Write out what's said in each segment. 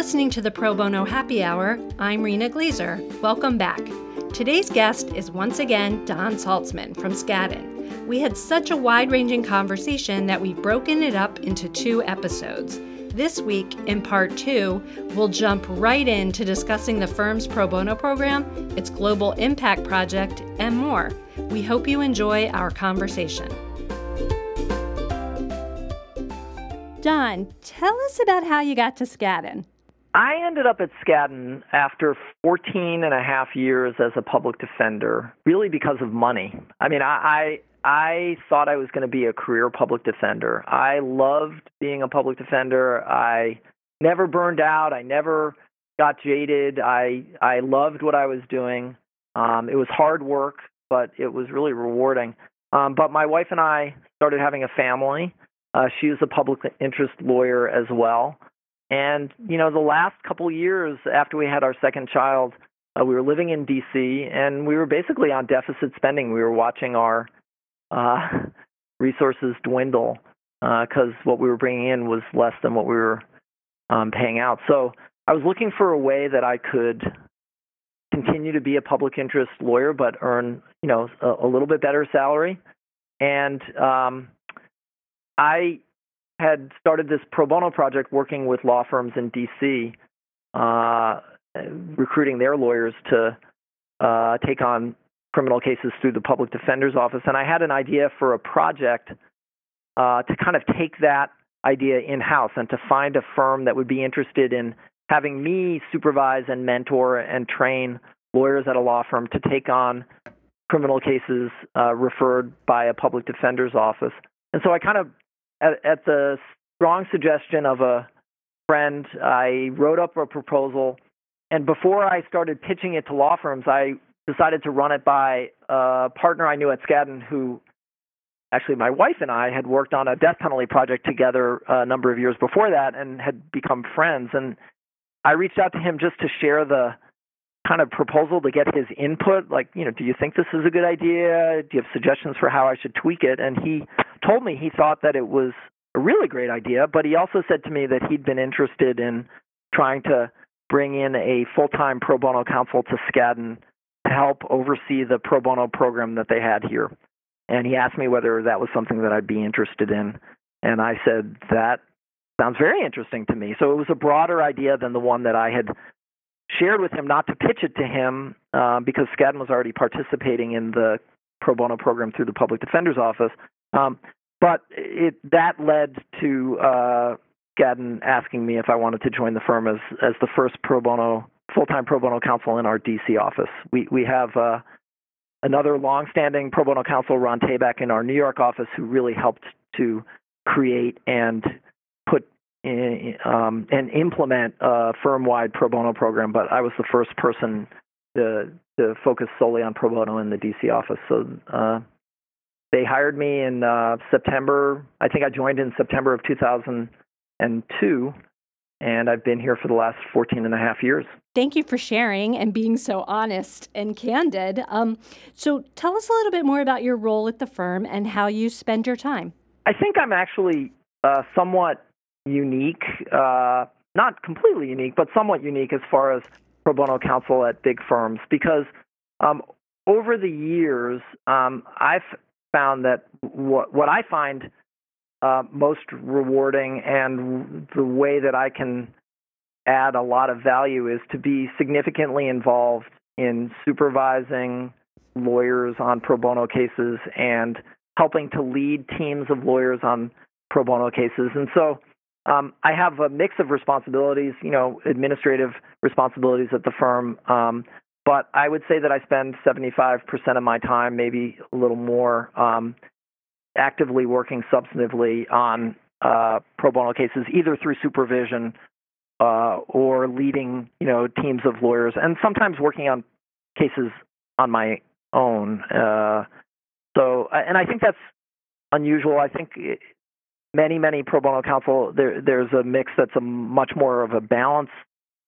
listening to the Pro Bono Happy Hour. I'm Rena Glazer. Welcome back. Today's guest is once again Don Salzman from Skadden. We had such a wide ranging conversation that we've broken it up into two episodes. This week, in part two, we'll jump right into discussing the firm's pro bono program, its global impact project, and more. We hope you enjoy our conversation. Don, tell us about how you got to Skadden. I ended up at Skadden after 14 and a half years as a public defender, really because of money. I mean, I, I, I thought I was going to be a career public defender. I loved being a public defender. I never burned out. I never got jaded. I, I loved what I was doing. Um, it was hard work, but it was really rewarding. Um, but my wife and I started having a family. Uh, she was a public interest lawyer as well. And you know, the last couple years after we had our second child, uh, we were living in D.C. and we were basically on deficit spending. We were watching our uh, resources dwindle because uh, what we were bringing in was less than what we were um, paying out. So I was looking for a way that I could continue to be a public interest lawyer, but earn you know a, a little bit better salary. And um, I had started this pro bono project working with law firms in DC, uh, recruiting their lawyers to uh, take on criminal cases through the public defender's office. And I had an idea for a project uh, to kind of take that idea in house and to find a firm that would be interested in having me supervise and mentor and train lawyers at a law firm to take on criminal cases uh, referred by a public defender's office. And so I kind of at, at the strong suggestion of a friend, I wrote up a proposal. And before I started pitching it to law firms, I decided to run it by a partner I knew at Skadden who actually my wife and I had worked on a death penalty project together a number of years before that and had become friends. And I reached out to him just to share the kind of proposal to get his input like you know do you think this is a good idea? Do you have suggestions for how i should tweak it? And he told me he thought that it was a really great idea but he also said to me that he'd been interested in trying to bring in a full-time pro bono counsel to skadden to help oversee the pro bono program that they had here. And he asked me whether that was something that i'd be interested in. And i said that sounds very interesting to me. So it was a broader idea than the one that i had shared with him not to pitch it to him uh, because Skadden was already participating in the pro bono program through the public defender's office. Um, but it that led to uh, Skadden asking me if I wanted to join the firm as as the first pro bono full time pro bono counsel in our DC office. We we have uh, another longstanding pro bono counsel, Ron Tabak, in our New York office, who really helped to create and put um, and implement a firm-wide pro bono program, but I was the first person to to focus solely on pro bono in the DC office. So uh, they hired me in uh, September. I think I joined in September of 2002, and I've been here for the last 14 and a half years. Thank you for sharing and being so honest and candid. Um, so tell us a little bit more about your role at the firm and how you spend your time. I think I'm actually uh, somewhat unique, uh, not completely unique, but somewhat unique as far as pro bono counsel at big firms because um, over the years, um, I've found that what, what I find uh, most rewarding and the way that I can add a lot of value is to be significantly involved in supervising lawyers on pro bono cases and helping to lead teams of lawyers on pro bono cases. And so um, I have a mix of responsibilities, you know, administrative responsibilities at the firm. Um, but I would say that I spend 75% of my time, maybe a little more, um, actively working substantively on uh, pro bono cases, either through supervision uh, or leading, you know, teams of lawyers, and sometimes working on cases on my own. Uh, so, and I think that's unusual. I think many, many pro bono counsel, there, there's a mix that's a much more of a balance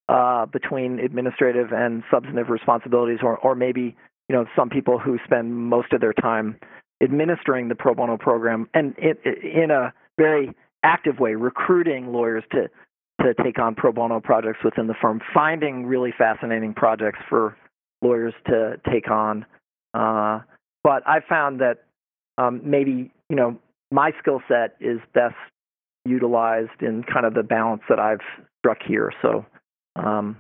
uh, between administrative and substantive responsibilities, or, or maybe you know some people who spend most of their time administering the pro bono program and it, it, in a very active way, recruiting lawyers to to take on pro bono projects within the firm, finding really fascinating projects for lawyers to take on. Uh, but I found that um, maybe you know my skill set is best utilized in kind of the balance that I've struck here. So um,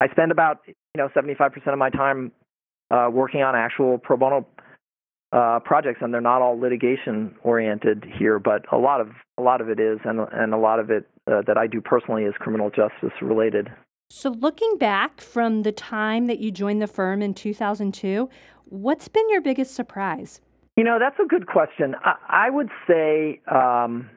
I spend about you know 75% of my time uh, working on actual pro bono uh, projects, and they're not all litigation oriented here, but a lot of a lot of it is, and and a lot of it uh, that I do personally is criminal justice related. So, looking back from the time that you joined the firm in 2002, what's been your biggest surprise? You know, that's a good question. I, I would say, um,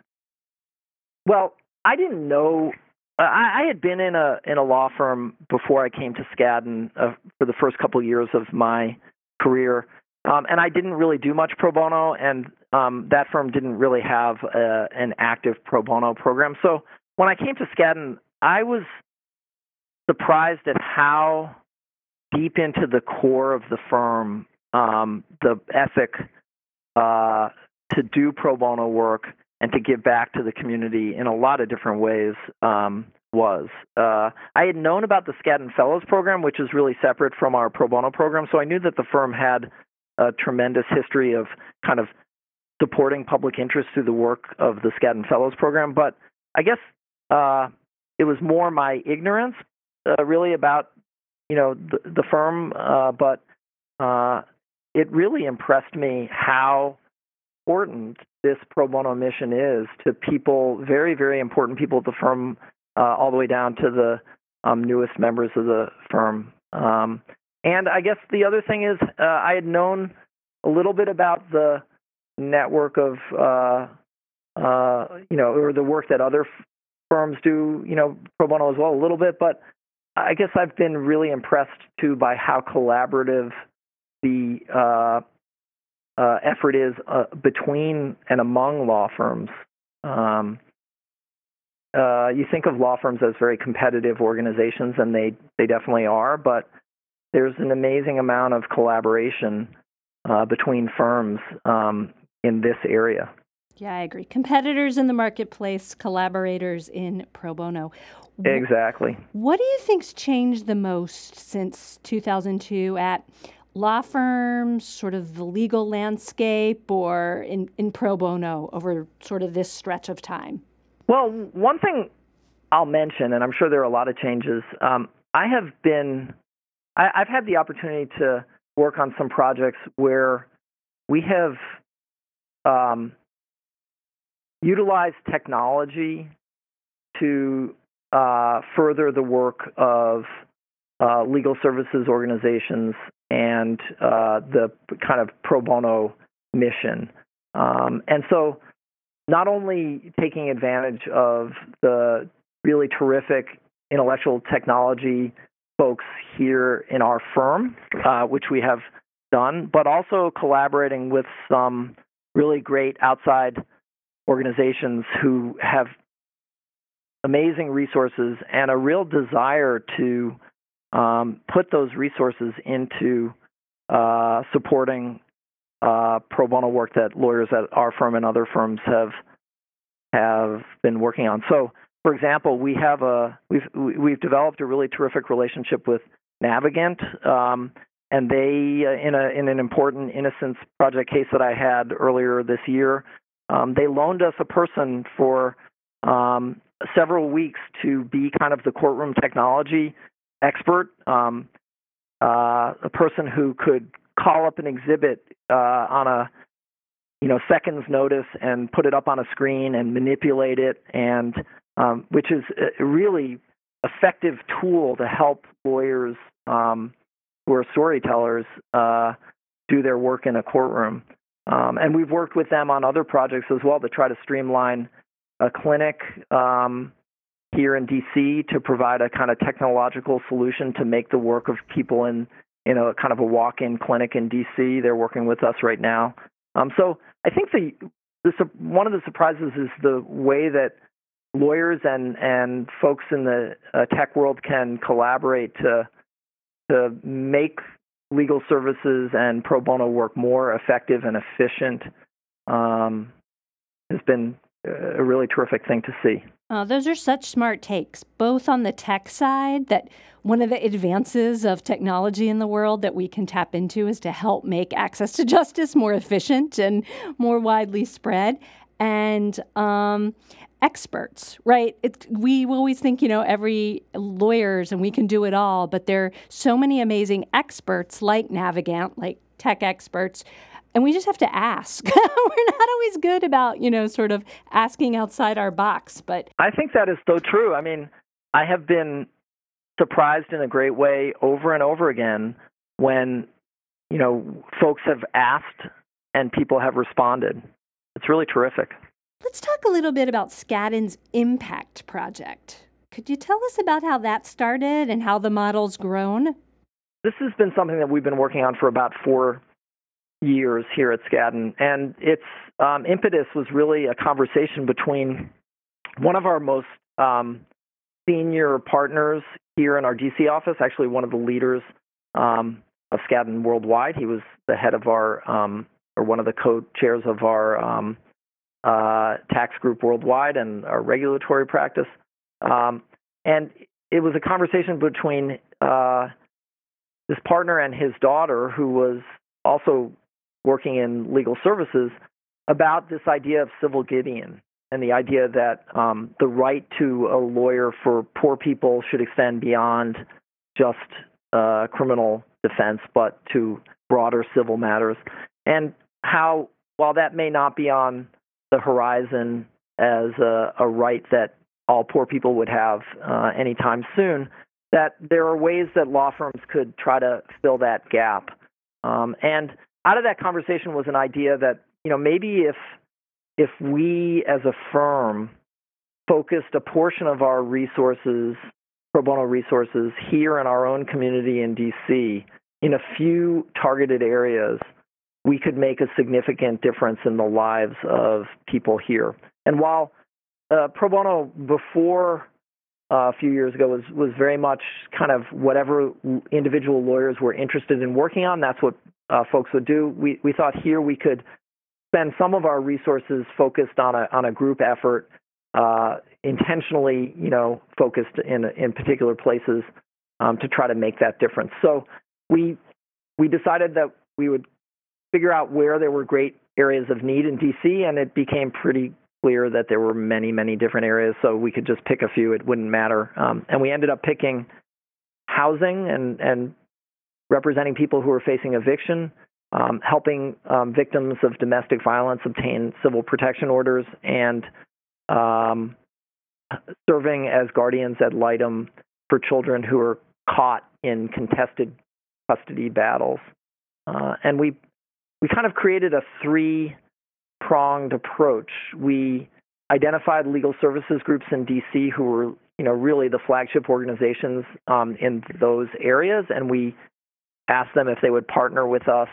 well, I didn't know. I, I had been in a in a law firm before I came to Skadden uh, for the first couple of years of my career, um, and I didn't really do much pro bono, and um, that firm didn't really have a, an active pro bono program. So when I came to Skadden, I was surprised at how deep into the core of the firm um, the ethic uh, to do pro bono work and to give back to the community in a lot of different ways um, was. Uh, I had known about the Skadden Fellows program, which is really separate from our pro bono program, so I knew that the firm had a tremendous history of kind of supporting public interest through the work of the Skadden Fellows program. But I guess uh, it was more my ignorance, uh, really, about you know the, the firm. Uh, but uh, it really impressed me how important this pro bono mission is to people, very very important people at the firm, uh, all the way down to the um, newest members of the firm. Um, and I guess the other thing is, uh, I had known a little bit about the network of, uh, uh, you know, or the work that other f- firms do, you know, pro bono as well, a little bit. But I guess I've been really impressed too by how collaborative the uh, uh, effort is uh, between and among law firms. Um, uh, you think of law firms as very competitive organizations, and they they definitely are. But there's an amazing amount of collaboration uh, between firms um, in this area. Yeah, I agree. Competitors in the marketplace, collaborators in pro bono. Exactly. What do you think's changed the most since 2002 at law firms, sort of the legal landscape, or in, in pro bono over sort of this stretch of time? Well, one thing I'll mention, and I'm sure there are a lot of changes. Um, I have been, I, I've had the opportunity to work on some projects where we have um, utilized technology to uh, further the work of uh, legal services organizations and uh, the kind of pro bono mission. Um, and so, not only taking advantage of the really terrific intellectual technology folks here in our firm, uh, which we have done, but also collaborating with some really great outside organizations who have amazing resources and a real desire to um, put those resources into uh, supporting uh, pro bono work that lawyers at our firm and other firms have have been working on. So, for example, we have a we've we've developed a really terrific relationship with Navigant, um, and they uh, in a in an important innocence project case that I had earlier this year, um, they loaned us a person for um, several weeks to be kind of the courtroom technology expert, um, uh, a person who could call up an exhibit uh, on a you know seconds notice and put it up on a screen and manipulate it, and um, which is a really effective tool to help lawyers um, who are storytellers uh, do their work in a courtroom. Um, and we've worked with them on other projects as well to try to streamline a clinic um, here in DC to provide a kind of technological solution to make the work of people in in a kind of a walk-in clinic in DC. They're working with us right now. Um, so I think the, the one of the surprises is the way that lawyers and and folks in the uh, tech world can collaborate to to make legal services and pro bono work more effective and efficient um, has been a really terrific thing to see. Oh, those are such smart takes, both on the tech side, that one of the advances of technology in the world that we can tap into is to help make access to justice more efficient and more widely spread. And um, experts, right? It, we always think, you know, every lawyers and we can do it all, but there are so many amazing experts like Navigant, like tech experts and we just have to ask. We're not always good about, you know, sort of asking outside our box, but I think that is so true. I mean, I have been surprised in a great way over and over again when, you know, folks have asked and people have responded. It's really terrific. Let's talk a little bit about Skadden's Impact Project. Could you tell us about how that started and how the model's grown? This has been something that we've been working on for about four years here at Skadden, and its um, impetus was really a conversation between one of our most um, senior partners here in our DC office, actually one of the leaders um, of Skadden worldwide. He was the head of our, um, or one of the co-chairs of our um, uh, tax group worldwide and our regulatory practice. Um, and it was a conversation between uh, this partner and his daughter, who was also working in legal services about this idea of civil Gideon and the idea that um, the right to a lawyer for poor people should extend beyond just uh, criminal defense, but to broader civil matters, and how, while that may not be on the horizon as a, a right that all poor people would have uh, anytime soon, that there are ways that law firms could try to fill that gap. Um, and out of that conversation was an idea that you know maybe if if we as a firm focused a portion of our resources pro bono resources here in our own community in DC in a few targeted areas we could make a significant difference in the lives of people here and while uh, pro bono before uh, a few years ago was was very much kind of whatever individual lawyers were interested in working on. That's what uh, folks would do. We we thought here we could spend some of our resources focused on a on a group effort, uh, intentionally, you know, focused in in particular places um, to try to make that difference. So we we decided that we would figure out where there were great areas of need in DC, and it became pretty clear that there were many, many different areas, so we could just pick a few. It wouldn't matter. Um, and we ended up picking housing and, and representing people who are facing eviction, um, helping um, victims of domestic violence obtain civil protection orders, and um, serving as guardians ad litem for children who are caught in contested custody battles. Uh, and we we kind of created a three pronged approach. We identified legal services groups in DC who were, you know, really the flagship organizations um, in those areas, and we asked them if they would partner with us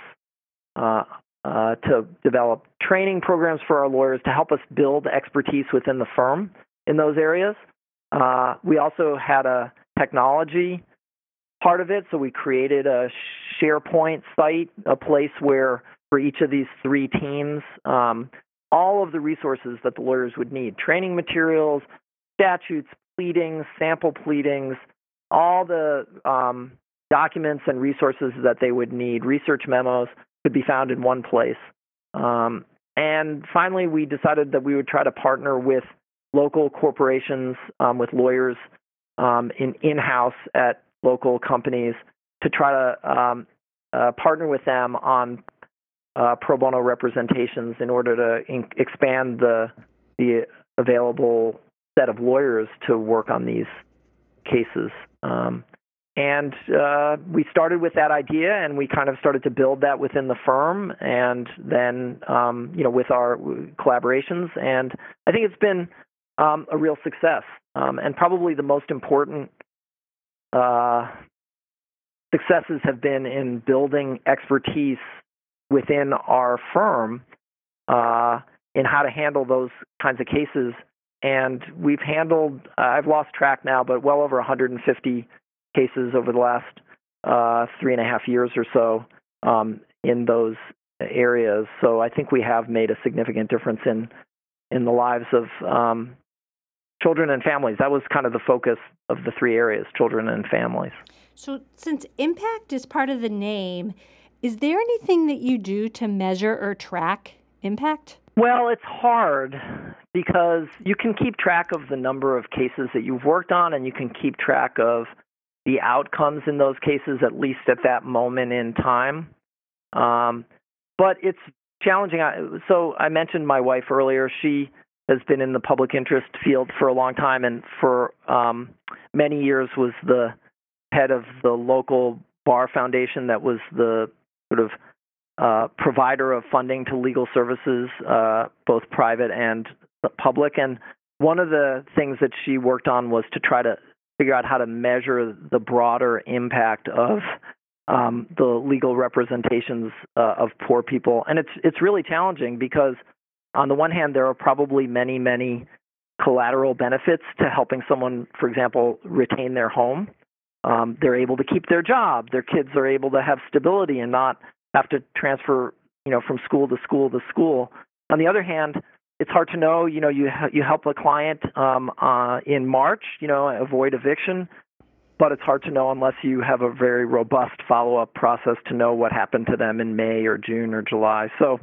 uh, uh, to develop training programs for our lawyers to help us build expertise within the firm in those areas. Uh, we also had a technology part of it, so we created a SharePoint site, a place where for each of these three teams um, all of the resources that the lawyers would need training materials, statutes, pleadings, sample pleadings, all the um, documents and resources that they would need, research memos, could be found in one place. Um, and finally, we decided that we would try to partner with local corporations, um, with lawyers um, in in house at local companies to try to um, uh, partner with them on uh, pro bono representations in order to in- expand the the available set of lawyers to work on these cases. Um, and uh, we started with that idea, and we kind of started to build that within the firm, and then um, you know with our collaborations. And I think it's been um, a real success, um, and probably the most important uh, successes have been in building expertise within our firm uh, in how to handle those kinds of cases. And we've handled, uh, I've lost track now, but well over 150 cases over the last uh, three and a half years or so um, in those areas. So I think we have made a significant difference in in the lives of um, children and families. That was kind of the focus of the three areas: children and families. So, since impact is part of the name, is there anything that you do to measure or track impact? Well, it's hard because you can keep track of the number of cases that you've worked on and you can keep track of the outcomes in those cases, at least at that moment in time. Um, but it's challenging. So I mentioned my wife earlier. She has been in the public interest field for a long time and for um, many years was the head of the local bar foundation that was the sort of uh, provider of funding to legal services, uh, both private and public. And one of the things that she worked on was to try to figure out how to measure the broader impact of um, the legal representations uh, of poor people. And it's it's really challenging because on the one hand, there are probably many many collateral benefits to helping someone, for example, retain their home. Um, they're able to keep their job. Their kids are able to have stability and not have to transfer, you know, from school to school to school. On the other hand, it's hard to know. You know, you you help a client um, uh, in March, you know, avoid eviction, but it's hard to know unless you have a very robust follow-up process to know what happened to them in May or June or July. So,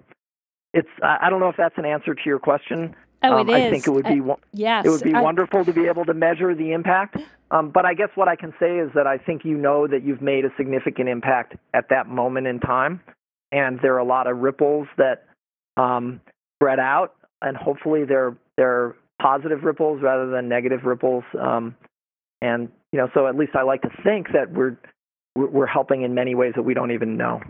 it's I don't know if that's an answer to your question. Oh, um, it is. I think it would be uh, yes, it would be I, wonderful to be able to measure the impact. Um, but I guess what I can say is that I think you know that you've made a significant impact at that moment in time, and there are a lot of ripples that um, spread out, and hopefully they're they're positive ripples rather than negative ripples. Um, and you know, so at least I like to think that we're we're helping in many ways that we don't even know.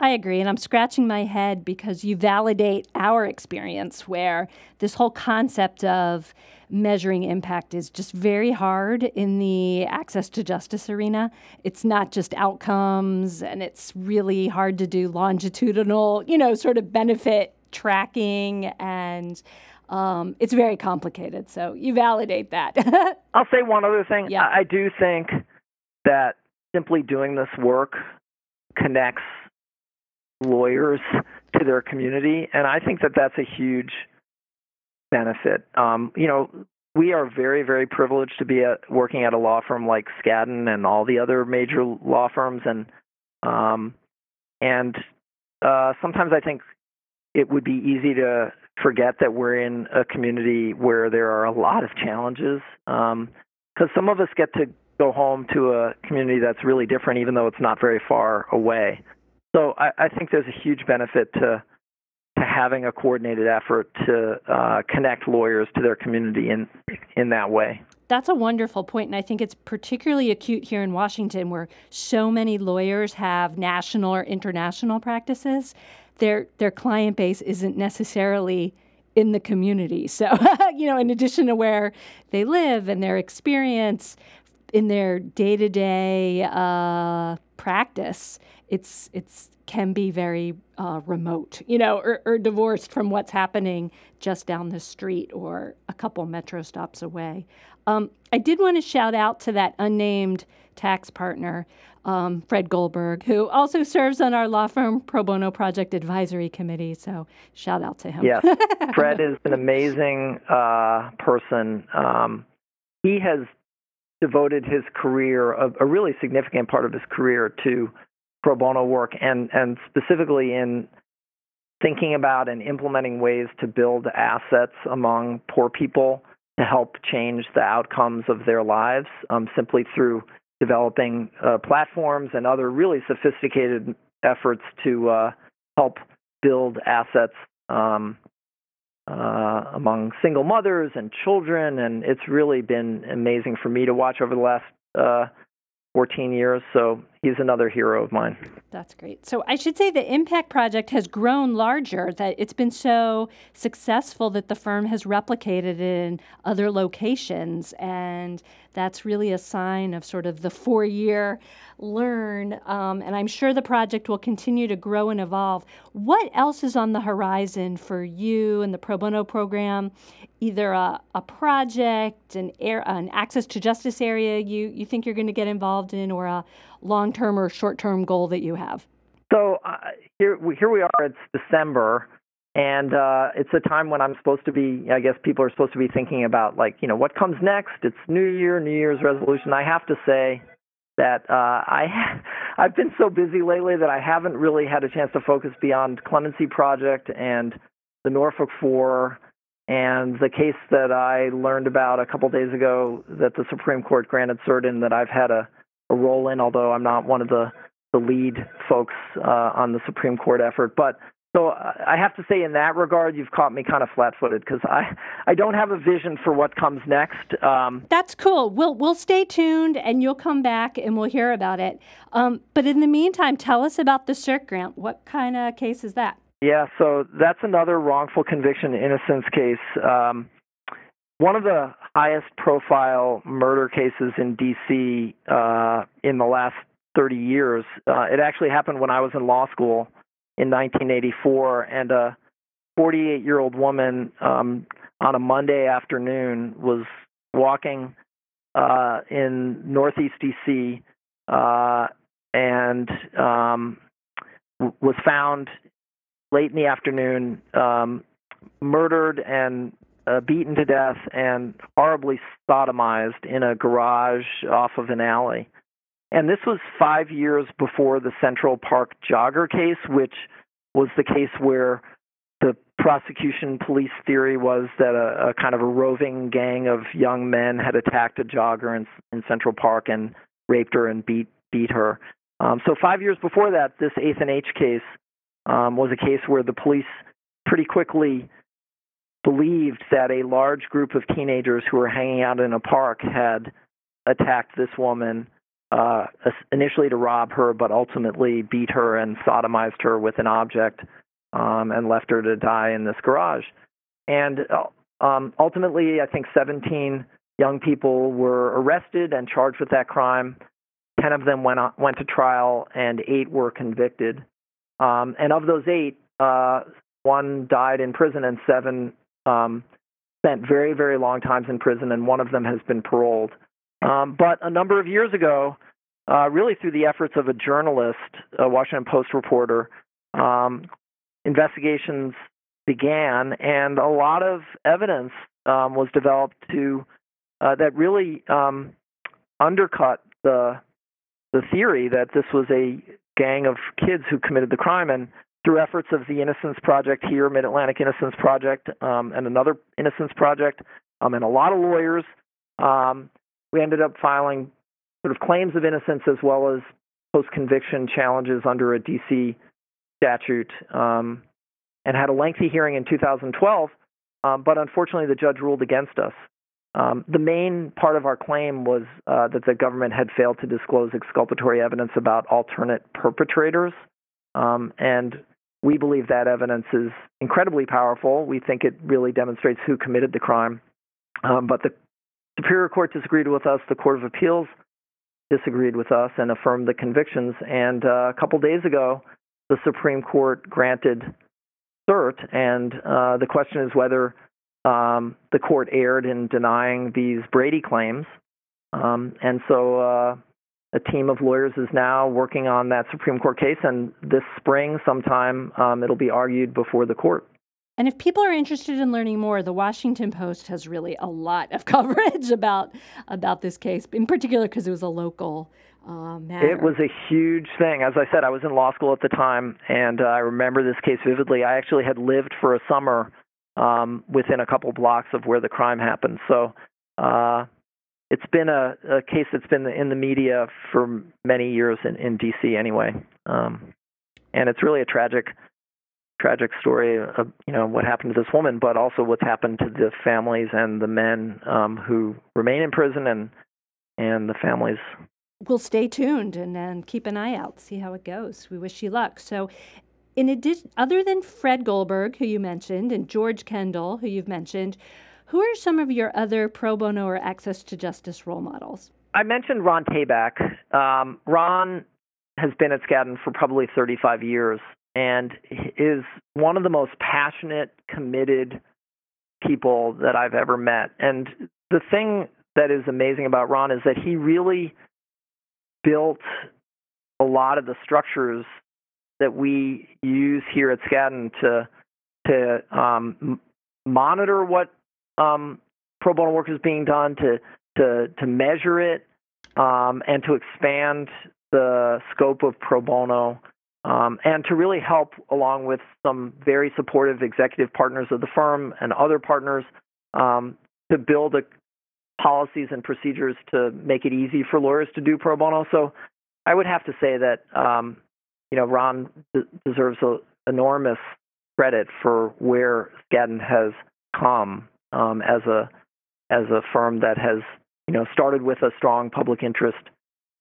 I agree. And I'm scratching my head because you validate our experience where this whole concept of measuring impact is just very hard in the access to justice arena. It's not just outcomes, and it's really hard to do longitudinal, you know, sort of benefit tracking and. Um, it's very complicated, so you validate that. I'll say one other thing. Yeah. I do think that simply doing this work connects lawyers to their community, and I think that that's a huge benefit. Um, you know, we are very, very privileged to be at, working at a law firm like Skadden and all the other major law firms, and um, and uh, sometimes I think it would be easy to forget that we're in a community where there are a lot of challenges. Because um, some of us get to go home to a community that's really different, even though it's not very far away. So I, I think there's a huge benefit to to having a coordinated effort to uh, connect lawyers to their community in in that way. That's a wonderful point, and I think it's particularly acute here in Washington, where so many lawyers have national or international practices. Their their client base isn't necessarily in the community. So, you know, in addition to where they live and their experience, in their day to day practice, it's it's can be very uh, remote, you know, or, or, divorced from what's happening just down the street or a couple metro stops away. Um, I did want to shout out to that unnamed tax partner, um, Fred Goldberg, who also serves on our law firm pro bono project advisory committee. So shout out to him. Yes, Fred is an amazing uh, person. Um, he has devoted his career, a, a, really significant part of his career, to pro bono work, and and specifically in thinking about and implementing ways to build assets among poor people to help change the outcomes of their lives, um, simply through developing uh, platforms and other really sophisticated efforts to uh, help build assets um, uh, among single mothers and children, and it's really been amazing for me to watch over the last uh, 14 years. So he's another hero of mine. That's great. So I should say the Impact Project has grown larger, that it's been so successful that the firm has replicated it in other locations. And that's really a sign of sort of the four year learn. Um, and I'm sure the project will continue to grow and evolve. What else is on the horizon for you and the pro bono program? Either a, a project, an, air, an access to justice area you, you think you're going to get involved in, or a long term or short term goal that you have? So uh, here, here we are. It's December. and uh, it's a time when I'm supposed to be. I guess people are supposed to be thinking about like you know what comes next. It's New Year, New Year's resolution. I have to say that uh, I I've been so busy lately that I haven't really had a chance to focus beyond Clemency Project and the Norfolk Four and the case that I learned about a couple days ago that the Supreme Court granted cert in that I've had a, a role in, although I'm not one of the the lead folks uh, on the Supreme Court effort. But so I have to say, in that regard, you've caught me kind of flat-footed because I, I don't have a vision for what comes next. Um, That's cool. We'll we'll stay tuned, and you'll come back, and we'll hear about it. Um, but in the meantime, tell us about the CERT grant. What kind of case is that? Yeah, so that's another wrongful conviction innocence case. Um, one of the highest-profile murder cases in D.C. Uh, in the last 30 years. Uh, it actually happened when I was in law school in 1984, and a 48 year old woman um, on a Monday afternoon was walking uh, in Northeast DC uh, and um, was found late in the afternoon, um, murdered and uh, beaten to death and horribly sodomized in a garage off of an alley. And this was five years before the Central Park jogger case, which was the case where the prosecution police theory was that a, a kind of a roving gang of young men had attacked a jogger in, in Central Park and raped her and beat beat her. Um, so five years before that, this eighth and H case um, was a case where the police pretty quickly believed that a large group of teenagers who were hanging out in a park had attacked this woman uh, initially to rob her, but ultimately beat her and sodomized her with an object um, and left her to die in this garage. And uh, um, ultimately, I think 17 young people were arrested and charged with that crime. Ten of them went on, went to trial, and eight were convicted. Um, and of those eight, uh, one died in prison, and seven um, spent very, very long times in prison, and one of them has been paroled. Um, but a number of years ago, uh, really through the efforts of a journalist, a Washington Post reporter, um, investigations began, and a lot of evidence um, was developed to uh, that really um, undercut the the theory that this was a gang of kids who committed the crime. And through efforts of the Innocence Project here, Mid Atlantic Innocence Project, um, and another Innocence Project, um, and a lot of lawyers, um, we ended up filing sort of claims of innocence as well as post conviction challenges under a DC statute um, and had a lengthy hearing in 2012. Um, but unfortunately, the judge ruled against us. Um, the main part of our claim was uh, that the government had failed to disclose exculpatory evidence about alternate perpetrators. Um, and we believe that evidence is incredibly powerful. We think it really demonstrates who committed the crime. Um, but the Superior Court disagreed with us. The Court of Appeals disagreed with us and affirmed the convictions. And uh, a couple days ago, the Supreme Court granted cert, and uh, the question is whether um, the court erred in denying these Brady claims. Um, and so uh, a team of lawyers is now working on that Supreme Court case, and this spring, sometime, um, it'll be argued before the court. And if people are interested in learning more, the Washington Post has really a lot of coverage about about this case, in particular because it was a local uh, matter. It was a huge thing. As I said, I was in law school at the time, and uh, I remember this case vividly. I actually had lived for a summer um, within a couple blocks of where the crime happened. So uh, it's been a, a case that's been in the media for many years in, in D.C. anyway, um, and it's really a tragic tragic story of you know what happened to this woman, but also what's happened to the families and the men um, who remain in prison and and the families. We'll stay tuned and, and keep an eye out, see how it goes. We wish you luck. So, in addition, other than Fred Goldberg, who you mentioned, and George Kendall, who you've mentioned, who are some of your other pro bono or access to justice role models? I mentioned Ron Tabak. Um, Ron has been at Skadden for probably 35 years and is one of the most passionate, committed people that I've ever met. And the thing that is amazing about Ron is that he really built a lot of the structures that we use here at Skadden to to um, monitor what um, pro bono work is being done, to to to measure it, um, and to expand the scope of pro bono, um, and to really help along with some very supportive executive partners of the firm and other partners um, to build a, policies and procedures to make it easy for lawyers to do pro bono. So I would have to say that um, you know Ron d- deserves a, enormous credit for where Skadden has come um, as a as a firm that has you know started with a strong public interest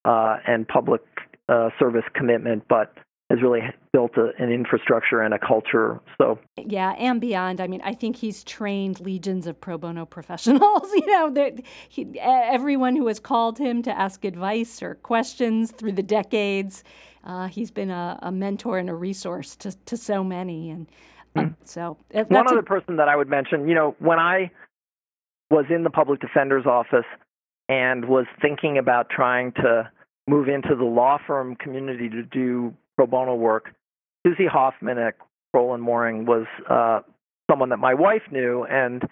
uh, and public uh, service commitment, but has really built a, an infrastructure and a culture. So yeah, and beyond. I mean, I think he's trained legions of pro bono professionals. you know, he, everyone who has called him to ask advice or questions through the decades. Uh, he's been a, a, mentor and a resource to, to so many, and mm. so one other a, person that I would mention. You know, when I was in the public defender's office and was thinking about trying to move into the law firm community to do pro bono work. Susie Hoffman at Crowell and Moring was uh, someone that my wife knew and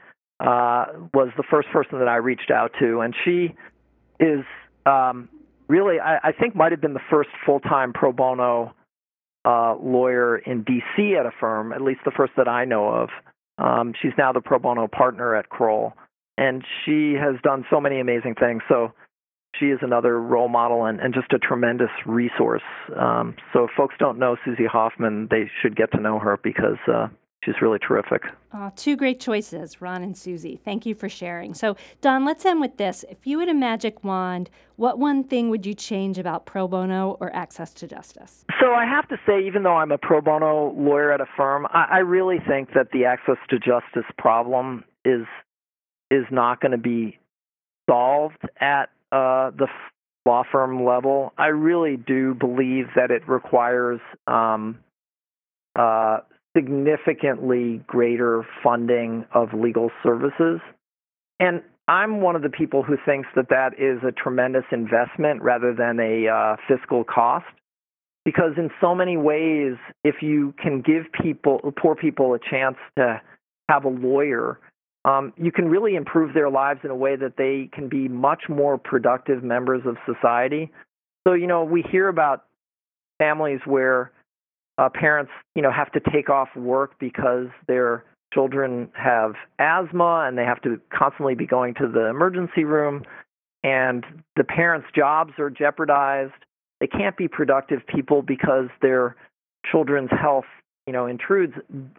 uh, was the first person that I reached out to, and she is um, really, I, I think, might have been the first full-time pro bono uh, lawyer in D.C. at a firm, at least the first that I know of. Um, she's now the pro bono partner at Crowell, and she has done so many amazing things. So she is another role model and, and just a tremendous resource. Um, so if folks don't know Susie Hoffman, they should get to know her because uh, she's really terrific. Uh, two great choices, Ron and Susie. Thank you for sharing. So, Don, let's end with this. If you had a magic wand, what one thing would you change about pro bono or access to justice? So, I have to say, even though I'm a pro bono lawyer at a firm, I, I really think that the access to justice problem is is not going to be solved at uh, the law firm level, I really do believe that it requires um, uh, significantly greater funding of legal services. And I'm one of the people who thinks that that is a tremendous investment rather than a uh, fiscal cost. Because in so many ways, if you can give people, poor people, a chance to have a lawyer um, you can really improve their lives in a way that they can be much more productive members of society. So, you know, we hear about families where uh, parents, you know, have to take off work because their children have asthma and they have to constantly be going to the emergency room, and the parents' jobs are jeopardized. They can't be productive people because their children's health, you know, intrudes.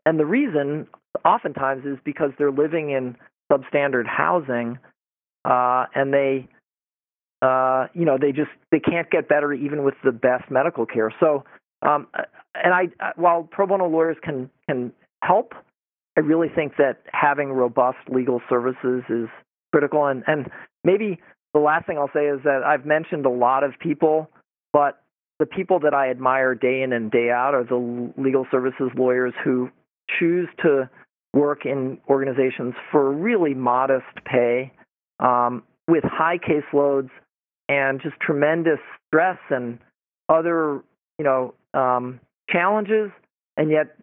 And the reason oftentimes is because they're living in substandard housing uh, and they uh, you know they just they can't get better even with the best medical care. So um, and I while pro bono lawyers can can help I really think that having robust legal services is critical. And and maybe the last thing I'll say is that I've mentioned a lot of people but the people that I admire day in and day out are the legal services lawyers who choose to work in organizations for really modest pay um, with high caseloads and just tremendous stress and other you know um, challenges and yet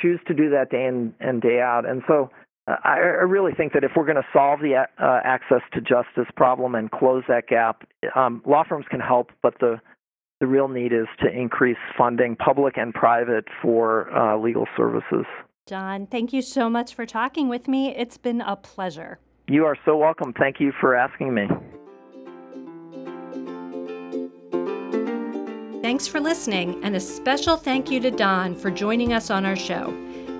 choose to do that day in and day out and so uh, I, I really think that if we're going to solve the uh, access to justice problem and close that gap, um, law firms can help, but the the real need is to increase funding, public and private, for uh, legal services. Don, thank you so much for talking with me. It's been a pleasure. You are so welcome. Thank you for asking me. Thanks for listening, and a special thank you to Don for joining us on our show.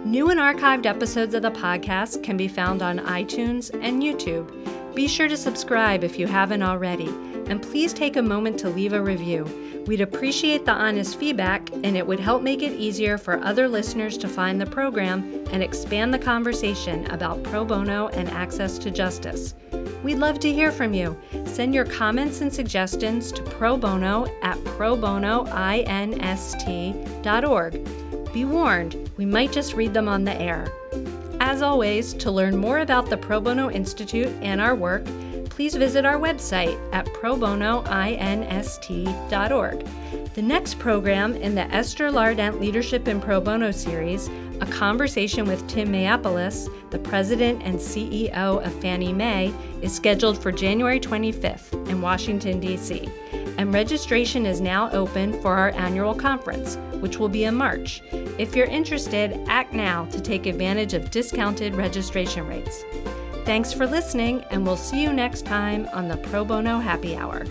New and archived episodes of the podcast can be found on iTunes and YouTube. Be sure to subscribe if you haven't already, and please take a moment to leave a review. We'd appreciate the honest feedback, and it would help make it easier for other listeners to find the program and expand the conversation about pro bono and access to justice. We'd love to hear from you. Send your comments and suggestions to pro bono at probonoinst.org. Be warned, we might just read them on the air. As always, to learn more about the Pro Bono Institute and our work, please visit our website at probonoinst.org. The next program in the Esther Lardent Leadership in Pro Bono series, a conversation with Tim Mayopoulos, the president and CEO of Fannie Mae, is scheduled for January 25th in Washington, D.C. And registration is now open for our annual conference, which will be in March. If you're interested, act now to take advantage of discounted registration rates. Thanks for listening, and we'll see you next time on the Pro Bono Happy Hour.